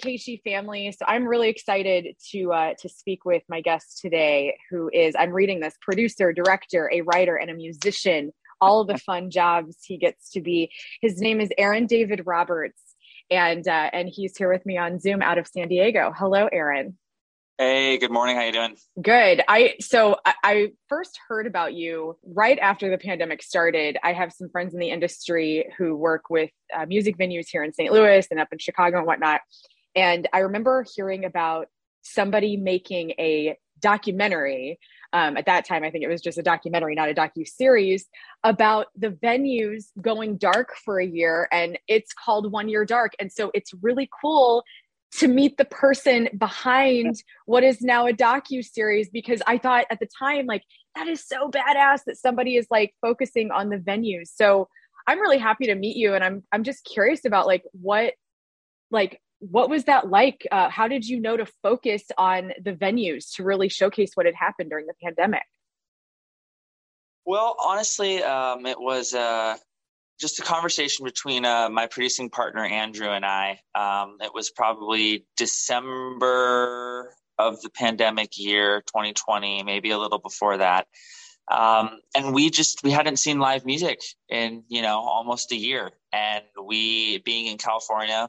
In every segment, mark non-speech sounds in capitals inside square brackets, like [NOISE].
KSHE family. So I'm really excited to uh, to speak with my guest today, who is I'm reading this producer, director, a writer, and a musician. All of the [LAUGHS] fun jobs he gets to be. His name is Aaron David Roberts, and uh, and he's here with me on Zoom out of San Diego. Hello, Aaron. Hey, good morning. How you doing? Good. I so I, I, first heard about you right after the pandemic started. I have some friends in the industry who work with uh, music venues here in St. Louis and up in Chicago and whatnot. And I remember hearing about somebody making a documentary. Um, at that time, I think it was just a documentary, not a docu series, about the venues going dark for a year, and it's called One Year Dark. And so it's really cool to meet the person behind what is now a docu series because I thought at the time like that is so badass that somebody is like focusing on the venues. So I'm really happy to meet you and I'm I'm just curious about like what like what was that like? Uh, how did you know to focus on the venues to really showcase what had happened during the pandemic? Well, honestly, um, it was uh, just a conversation between uh, my producing partner Andrew and I. Um, it was probably December of the pandemic year, 2020, maybe a little before that. Um, and we just we hadn't seen live music in you know almost a year, and we being in California,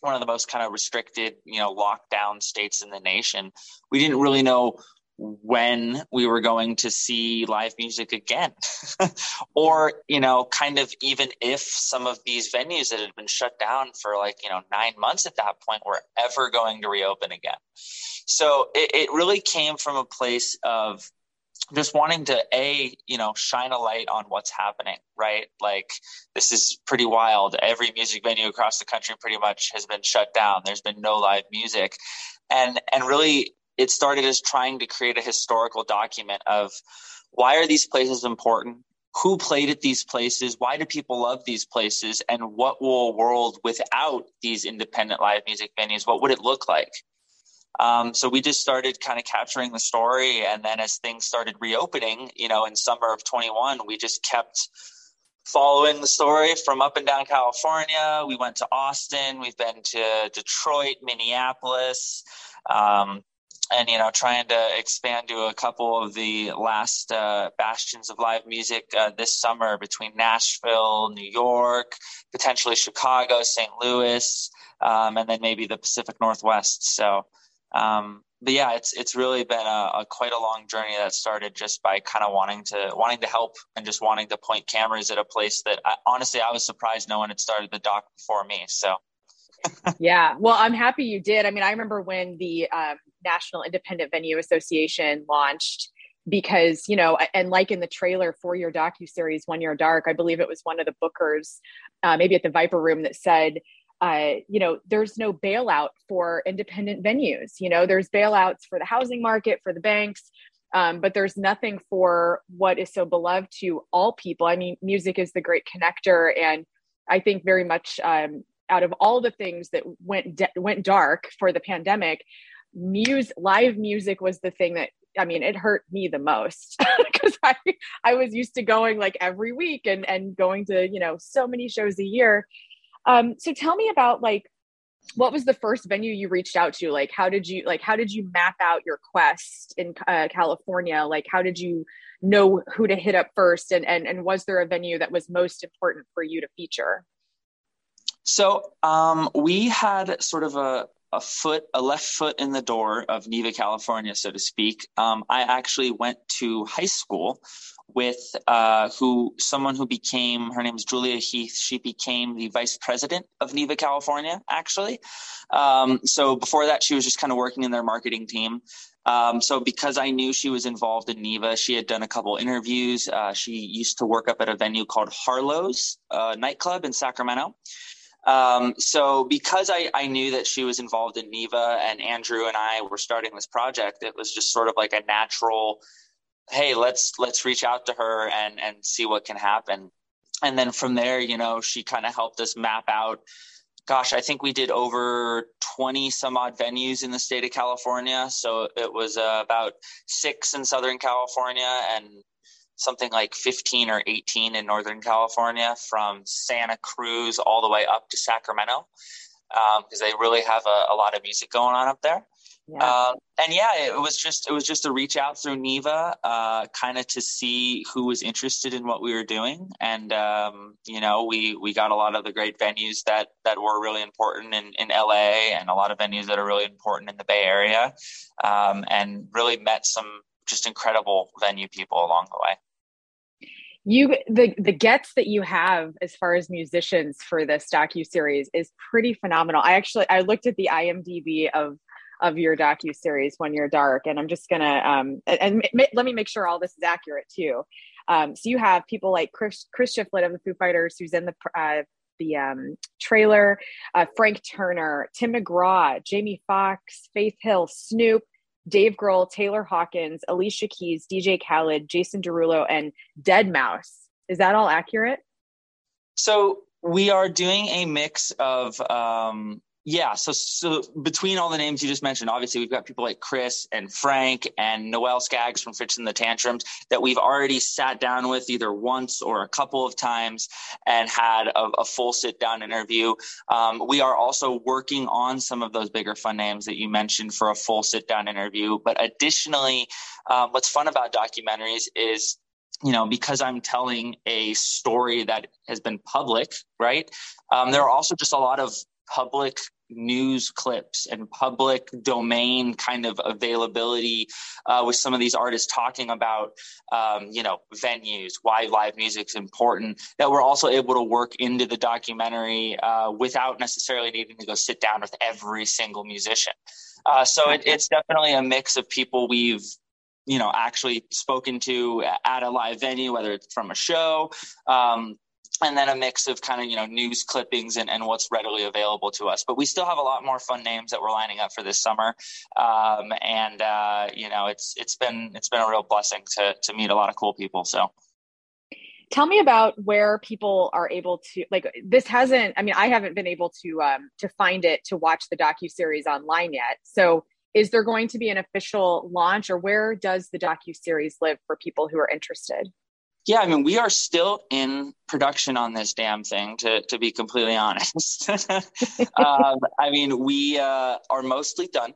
one of the most kind of restricted you know lockdown states in the nation, we didn't really know when we were going to see live music again. [LAUGHS] Or you know kind of even if some of these venues that had been shut down for like you know nine months at that point were ever going to reopen again. So it, it really came from a place of just wanting to a you know shine a light on what's happening right? Like this is pretty wild. Every music venue across the country pretty much has been shut down. There's been no live music. And and really it started as trying to create a historical document of why are these places important? Who played at these places? Why do people love these places? And what will a world without these independent live music venues what would it look like um, so we just started kind of capturing the story and then as things started reopening you know in summer of 21 we just kept following the story from up and down california we went to austin we've been to detroit minneapolis um, and you know trying to expand to a couple of the last uh, bastions of live music uh, this summer between Nashville, New York, potentially Chicago, St. Louis, um, and then maybe the Pacific Northwest. So, um, but yeah, it's it's really been a, a, quite a long journey that started just by kind of wanting to wanting to help and just wanting to point cameras at a place that I, honestly I was surprised no one had started the doc before me. So. [LAUGHS] yeah, well, I'm happy you did. I mean, I remember when the um, National Independent Venue Association launched because you know and like in the trailer for your docu series one year dark i believe it was one of the bookers uh, maybe at the viper room that said uh, you know there's no bailout for independent venues you know there's bailouts for the housing market for the banks um, but there's nothing for what is so beloved to all people i mean music is the great connector and i think very much um, out of all the things that went de- went dark for the pandemic music live music was the thing that I mean, it hurt me the most [LAUGHS] because I I was used to going like every week and and going to you know so many shows a year. Um, so tell me about like what was the first venue you reached out to? Like how did you like how did you map out your quest in uh, California? Like how did you know who to hit up first? And and and was there a venue that was most important for you to feature? So um, we had sort of a, a foot, a left foot in the door of NIVA, California, so to speak. Um, I actually went to high school with uh, who someone who became her name is Julia Heath. She became the vice president of NIVA, California, actually. Um, so before that, she was just kind of working in their marketing team. Um, so because I knew she was involved in NIVA, she had done a couple interviews. Uh, she used to work up at a venue called Harlow's uh, nightclub in Sacramento. Um, so because I, I knew that she was involved in NIVA and Andrew and I were starting this project, it was just sort of like a natural, hey, let's let's reach out to her and and see what can happen. And then from there, you know, she kind of helped us map out. Gosh, I think we did over 20 some odd venues in the state of California. So it was uh, about six in Southern California and something like 15 or 18 in Northern California from Santa Cruz all the way up to Sacramento. because um, they really have a, a, lot of music going on up there. Yeah. Um, and yeah, it was just it was just a reach out through NIVA, uh, kind of to see who was interested in what we were doing, and um, you know, we we got a lot of the great venues that that were really important in in LA, and a lot of venues that are really important in the Bay Area, um, and really met some just incredible venue people along the way you the the gets that you have as far as musicians for this docu series is pretty phenomenal. I actually I looked at the IMDb of of your docu series One Year Dark, and I'm just gonna um and, and let me make sure all this is accurate too. Um, so you have people like Chris Chris Shiflett of the Foo Fighters, who's in the uh, the um, trailer, uh, Frank Turner, Tim McGraw, Jamie Foxx, Faith Hill, Snoop, Dave Grohl, Taylor Hawkins, Alicia Keys, DJ Khaled, Jason Derulo, and deadmau5. Is that all accurate? So we are doing a mix of um, yeah, so so between all the names you just mentioned, obviously we've got people like Chris and Frank and Noelle Scaggs from Fitz and the Tantrums that we've already sat down with either once or a couple of times and had a, a full sit down interview. Um, we are also working on some of those bigger fun names that you mentioned for a full sit down interview. But additionally, um, what's fun about documentaries is you know, because I'm telling a story that has been public, right? Um, there are also just a lot of public news clips and public domain kind of availability uh, with some of these artists talking about um, you know venues why live music is important that we're also able to work into the documentary uh, without necessarily needing to go sit down with every single musician. Uh, so it, it's definitely a mix of people we've you know actually spoken to at a live venue whether it's from a show um, and then a mix of kind of you know news clippings and, and what's readily available to us. But we still have a lot more fun names that we're lining up for this summer. Um, and uh, you know it's it's been it's been a real blessing to to meet a lot of cool people so. Tell me about where people are able to like this hasn't i mean i haven't been able to um to find it to watch the docu series online yet. So is there going to be an official launch or where does the docu series live for people who are interested yeah, I mean, we are still in production on this damn thing, to, to be completely honest. [LAUGHS] um, I mean, we uh, are mostly done.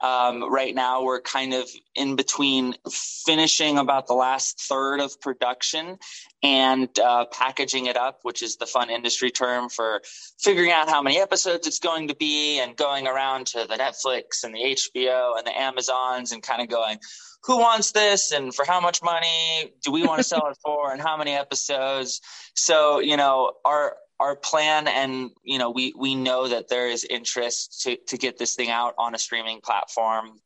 Um, right now, we're kind of in between finishing about the last third of production and uh, packaging it up, which is the fun industry term for figuring out how many episodes it's going to be and going around to the Netflix and the HBO and the Amazons and kind of going, who wants this? And for how much money do we want to sell it for? And how many episodes? So you know our our plan and you know we we know that there is interest to to get this thing out on a streaming platform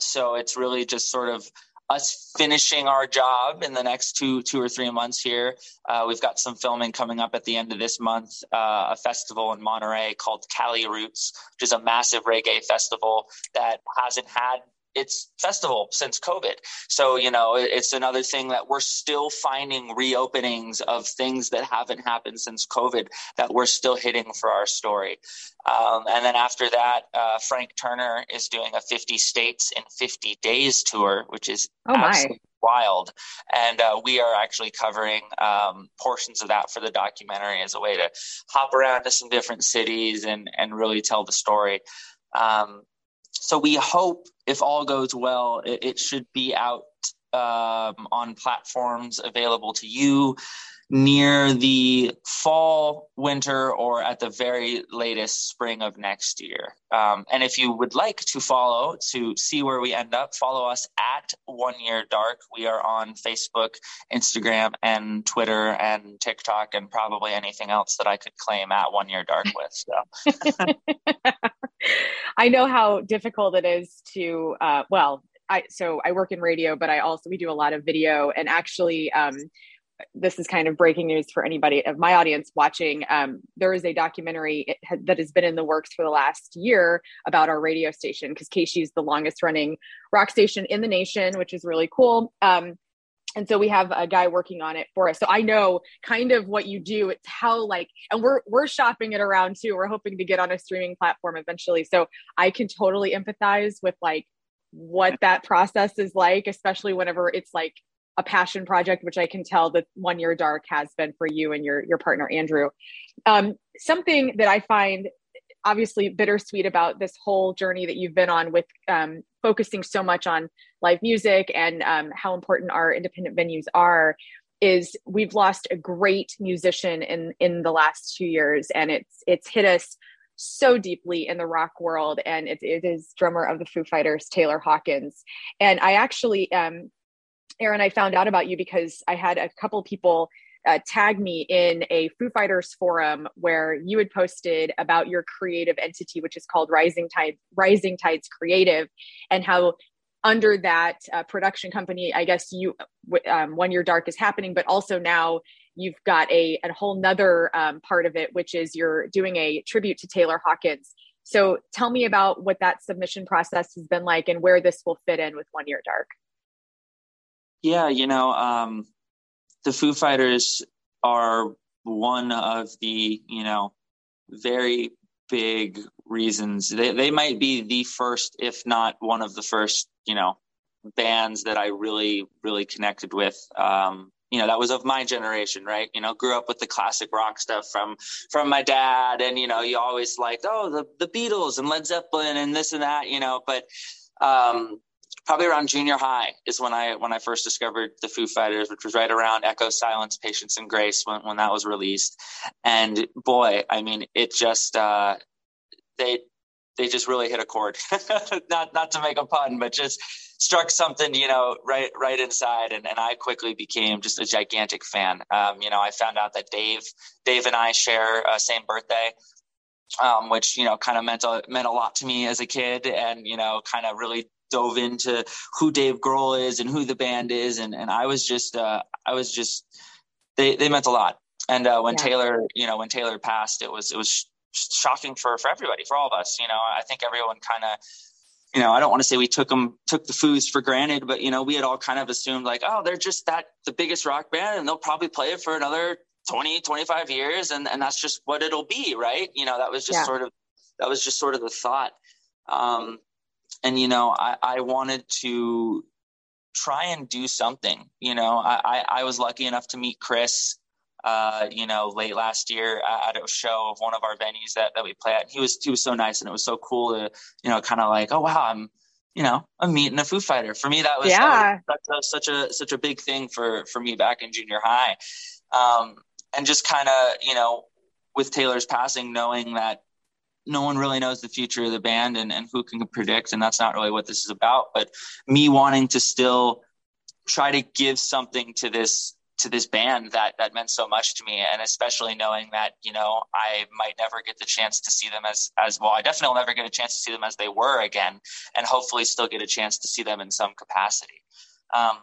so it's really just sort of us finishing our job in the next two two or three months here. Uh, we've got some filming coming up at the end of this month, uh, a festival in Monterey called Cali Roots, which is a massive reggae festival that hasn't had its festival since COVID. So, you know, it's another thing that we're still finding reopenings of things that haven't happened since COVID that we're still hitting for our story. Um, and then after that, uh, Frank Turner is doing a 50 states in 50 days tour, which is oh absolutely wild. And uh, we are actually covering um, portions of that for the documentary as a way to hop around to some different cities and, and really tell the story. Um, so we hope if all goes well it, it should be out um, on platforms available to you near the fall, winter, or at the very latest spring of next year. Um, and if you would like to follow to see where we end up, follow us at One Year Dark. We are on Facebook, Instagram, and Twitter, and TikTok, and probably anything else that I could claim at One Year Dark with. So. [LAUGHS] [LAUGHS] I know how difficult it is to, uh, well, I, so I work in radio, but I also we do a lot of video, and actually, um, this is kind of breaking news for anybody of my audience watching. Um, there is a documentary that has been in the works for the last year about our radio station because KSHE is the longest running rock station in the nation, which is really cool. Um, and so we have a guy working on it for us. So i know kind of what you do. It's how like and we're we're shopping it around too. We're hoping to get on a streaming platform eventually. So i can totally empathize with like what that process is like especially whenever it's like a passion project, which I can tell that One Year Dark has been for you and your your partner Andrew. Um, something that I find obviously bittersweet about this whole journey that you've been on with um, focusing so much on live music and um, how important our independent venues are is we've lost a great musician in in the last two years and it's it's hit us so deeply in the rock world and it, it is drummer of the foo fighters taylor hawkins. And i actually um aaron i found out about you because i had a couple people uh, tag me in a Foo Fighters forum where you had posted about your creative entity, which is called Rising Tide, Rising Tides Creative, and how under that uh, production company, I guess you um, One Year Dark is happening, but also now you've got a, a whole nother um, part of it, which is you're doing a tribute to Taylor Hawkins. So tell me about what that submission process has been like and where this will fit in with One Year Dark. Yeah, you know, um, the Foo Fighters are one of the, you know, very big reasons. They they might be the first, if not one of the first, you know, bands that I really really connected with. Um, you know, that was of my generation, right? You know, grew up with the classic rock stuff from from my dad, and you know, you always liked oh the the Beatles and Led Zeppelin and this and that, you know, but um, probably around junior high is when I when I first discovered the Foo Fighters, which was right around Echo, Silence, Patience, and Grace when when that was released. And boy, I mean, it just uh, they they just really hit a chord. [LAUGHS] not not to make a pun, but just struck something, you know, right right inside, and, and I quickly became just a gigantic fan. Um, you know, I found out that Dave Dave and I share uh, same birthday. Um, which you know kind of meant a, meant a lot to me as a kid, and you know kind of really dove into who Dave Grohl is and who the band is, and and I was just uh, I was just they they meant a lot. And uh, when yeah. Taylor, you know, when Taylor passed, it was it was shocking for for everybody, for all of us. You know, I think everyone kind of you know, I don't want to say we took them, took the Foos for granted, but you know, we had all kind of assumed like, oh, they're just that the biggest rock band and they'll probably play it for another 20, 25 years. And, and that's just what it'll be. Right. You know, that was just yeah. sort of, that was just sort of the thought. Um, and you know I, I wanted to try and do something you know I, I, I was lucky enough to meet chris uh, you know late last year at a show of one of our venues that, that we play at. He was he was so nice and it was so cool to you know kind of like oh wow i'm you know i'm meeting a foo fighter. For me that was, yeah. That was such, a, such a such a big thing for for me back in junior high. Um, and just kind of you know with taylor's passing knowing that no one really knows the future of the band and, and who can predict and that's not really what this is about. But me wanting to still try to give something to this to this band that that meant so much to me and especially knowing that you know I might never get the chance to see them as as well. I definitely will never get a chance to see them as they were again and hopefully still get a chance to see them in some capacity. Um,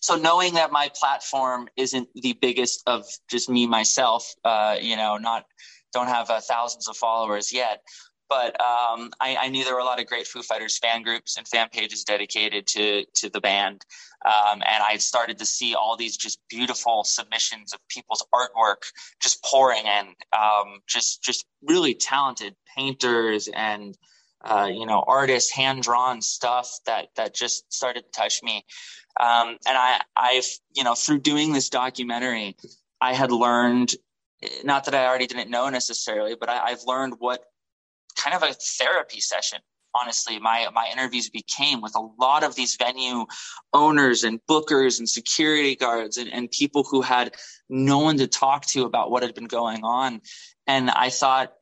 so knowing that my platform isn't the biggest of just me myself uh, you know not don't have uh, thousands of followers yet. But um, I, I, knew there were a lot of great Foo Fighters fan groups and fan pages dedicated to to the band, um, and I started to see all these just beautiful submissions of people's artwork just pouring in, um, just just really talented painters and uh, you know artists, hand drawn stuff that that just started to touch me. Um, and I I've you know through doing this documentary, I had learned not that I already didn't know necessarily, but I, I've learned what kind of a therapy session honestly my my interviews became with a lot of these venue owners and bookers and security guards and, and people who had no one to talk to about what had been going on. And i thought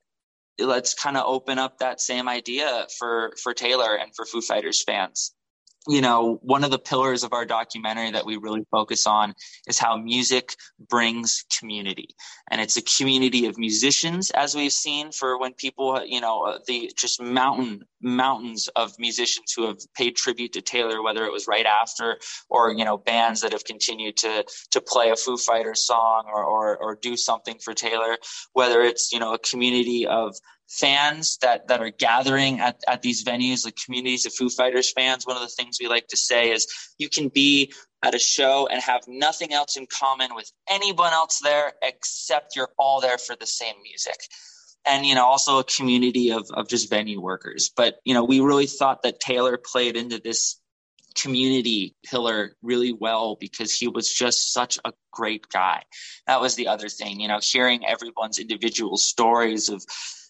let's kind of open up that same idea for for taylor and for foo fighters fans you know, one of the pillars of our documentary that we really focus on is how music brings community. And it's a community of musicians, as we've seen for when people, you know, uh, the just mountain, mountains of musicians who have paid tribute to Taylor, whether it was right after or, you know, bands that have continued to, to play a Foo Fighters song or, or, or do something for Taylor, whether it's, you know, a community of fans that that are gathering at, at these venues, like communities of Foo Fighters fans. One of the things we like to say is you can be at a show and have nothing else in common with anyone else there except you're all there for the same music. And you know, also a community of of just venue workers. But you know, we really thought that Taylor played into this community pillar really well because he was just such a great guy. That was the other thing, you know, hearing everyone's individual stories of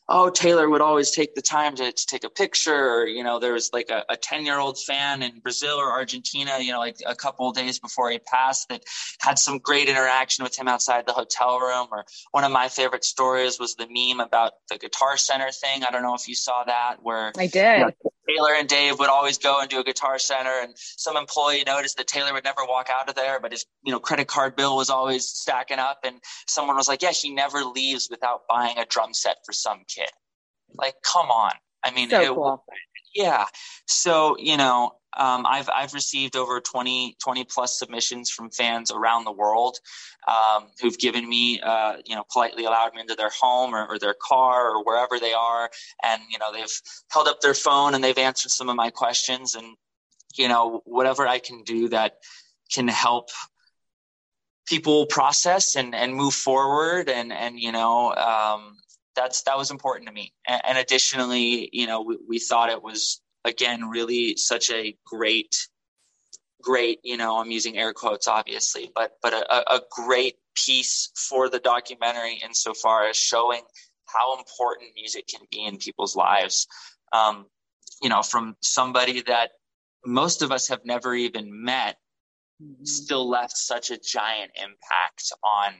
oh, Taylor would always take the time to, to take a picture. Or, you know, there was like a 10 year old fan in Brazil or Argentina, you know, like a couple of days before he passed that had some great interaction with him outside the hotel room. Or one of my favorite stories was the meme about the Guitar Center thing. I don't know if you saw that where I did. You know, Taylor and Dave would always go and do a guitar center and some employee noticed that Taylor would never walk out of there, but his, you know, credit card bill was always stacking up. And someone was like, yeah, he never leaves without buying a drum set for some kid. Like, come on. I mean, so it, cool. yeah. So, you know, um, I've, I've received over 20, 20 plus submissions from fans around the world um, who've given me, uh, you know, politely allowed me into their home or, or, their car or wherever they are. And, you know, they've held up their phone and they've answered some of my questions. And, you know, whatever I can do that can help people process and, and move forward and, and, you know, um, that's, that was important to me. And, and additionally, you know, we, we thought it was, again, really such a great, great, you know, I'm using air quotes, obviously, but, but a, a great piece for the documentary insofar as showing how important music can be in people's lives. Um, you know, from somebody that most of us have never even met mm-hmm. still left such a giant impact on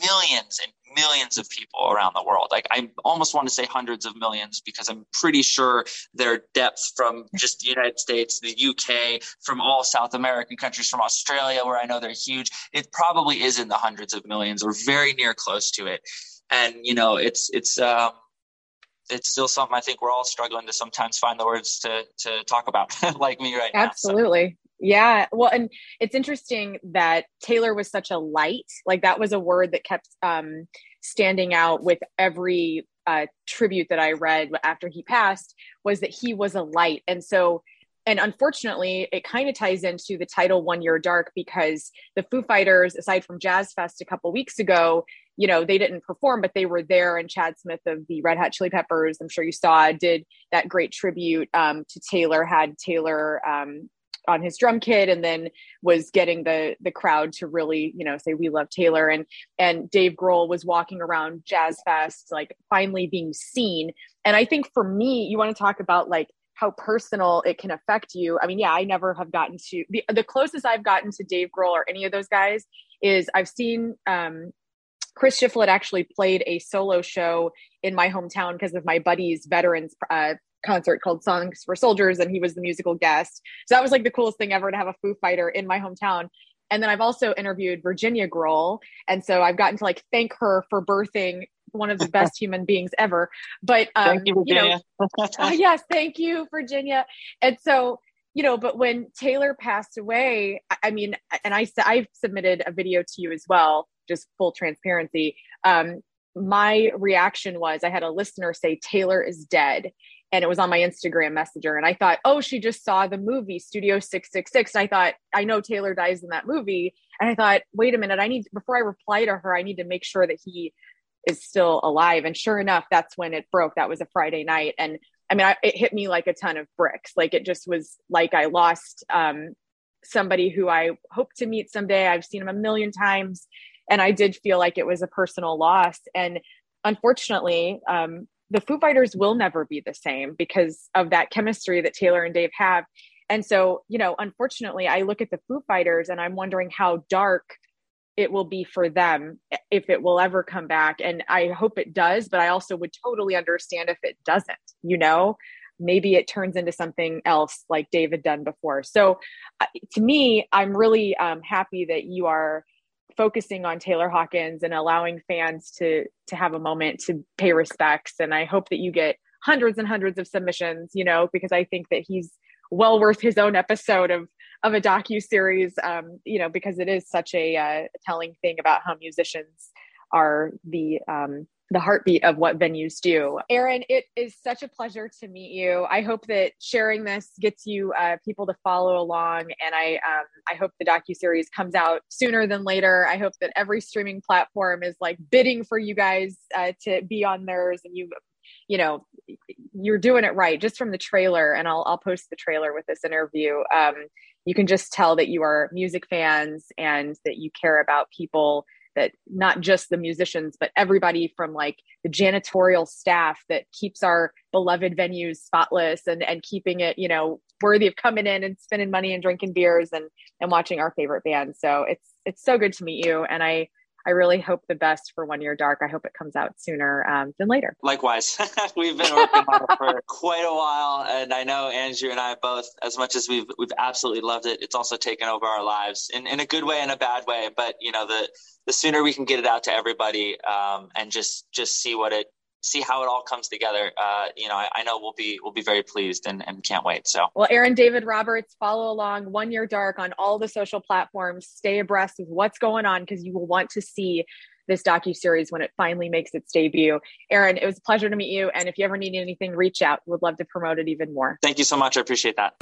millions and millions of people around the world. Like I almost want to say hundreds of millions because I'm pretty sure their depth from just the United States, the UK, from all South American countries, from Australia, where I know they're huge. It probably is in the hundreds of millions or very near close to it. And you know, it's it's um, it's still something I think we're all struggling to sometimes find the words to to talk about, [LAUGHS] like me right now. Absolutely. So. Yeah. Well, and it's interesting that Taylor was such a light. Like that was a word that kept um, standing out with every uh, tribute that I read after he passed was that he was a light. And so, and unfortunately, it kind of ties into the title One Year Dark because the Foo Fighters, aside from Jazz Fest a couple weeks ago, you know, they didn't perform, but they were there. And Chad Smith of the Red Hot Chili Peppers, I'm sure you saw, did that great tribute um, to Taylor, had Taylor um, on his drum kit and then was getting the the crowd to really you know say we love taylor. And and dave grohl was walking around jazz fest like finally being seen. And i think for me you want to talk about like how personal it can affect you. I mean yeah i never have gotten to the, the closest i've gotten to dave grohl or any of those guys is i've seen um Chris Shiflett actually played a solo show in my hometown because of my buddy's veterans uh, concert called Songs for Soldiers, and he was the musical guest. So that was like the coolest thing ever to have a Foo Fighter in my hometown. And then I've also interviewed Virginia Grohl, and so I've gotten to like thank her for birthing one of the [LAUGHS] best human beings ever. But um, thank you, Virginia. you know, [LAUGHS] uh, yes, thank you, Virginia. And so you know, but when Taylor passed away, I mean, and I I submitted a video to you as well, just full transparency. Um, my reaction was I had a listener say Taylor is dead and it was on my Instagram messenger. And I thought, oh, she just saw the movie Studio 666. And I thought, I know Taylor dies in that movie. And I thought, wait a minute, I need, before I reply to her, I need to make sure that he is still alive. And sure enough, that's when it broke. That was a Friday night. And I mean, I, it hit me like a ton of bricks. Like it just was like I lost um, somebody who I hope to meet someday. I've seen him a million times. And I did feel like it was a personal loss. And unfortunately, um, the Foo Fighters will never be the same because of that chemistry that Taylor and Dave have. And so, you know, unfortunately, I look at the Foo Fighters and I'm wondering how dark it will be for them if it will ever come back. And I hope it does, but I also would totally understand if it doesn't, you know? Maybe it turns into something else like David done before. So, uh, to me, I'm really um, happy that you are focusing on Taylor Hawkins and allowing fans to to have a moment to pay respects. And I hope that you get hundreds and hundreds of submissions, you know, because I think that he's well worth his own episode of of a docu series, um, you know, because it is such a uh, telling thing about how musicians are the um, the heartbeat of what venues do. Aaron, it is such a pleasure to meet you. I hope that sharing this gets you uh, people to follow along, and I um, I hope the docu series comes out sooner than later. I hope that every streaming platform is like bidding for you guys uh, to be on theirs, and you you know you're doing it right just from the trailer. And I'll I'll post the trailer with this interview. Um, you can just tell that you are music fans and that you care about people that not just the musicians but everybody from like the janitorial staff that keeps our beloved venues spotless and and keeping it you know worthy of coming in and spending money and drinking beers and and watching our favorite band. So it's it's so good to meet you. And i I really hope the best for One Year Dark. I hope it comes out sooner um, than later. Likewise, [LAUGHS] we've been working on it for quite a while, and I know Andrew and I both, as much as we've we've absolutely loved it, it's also taken over our lives in, in a good way and a bad way. But you know, the the sooner we can get it out to everybody um, and just just see what it see how it all comes together. Uh, you know, I, I, know we'll be we'll be very pleased and, and can't wait. So well, Aaron David Roberts, follow along One Year Dark on all the social platforms. Stay abreast of what's going on because you will want to see this docu series when it finally makes its debut. Aaron, it was a pleasure to meet you, and if you ever need anything, reach out. We'd love to promote it even more. Thank you so much. I appreciate that.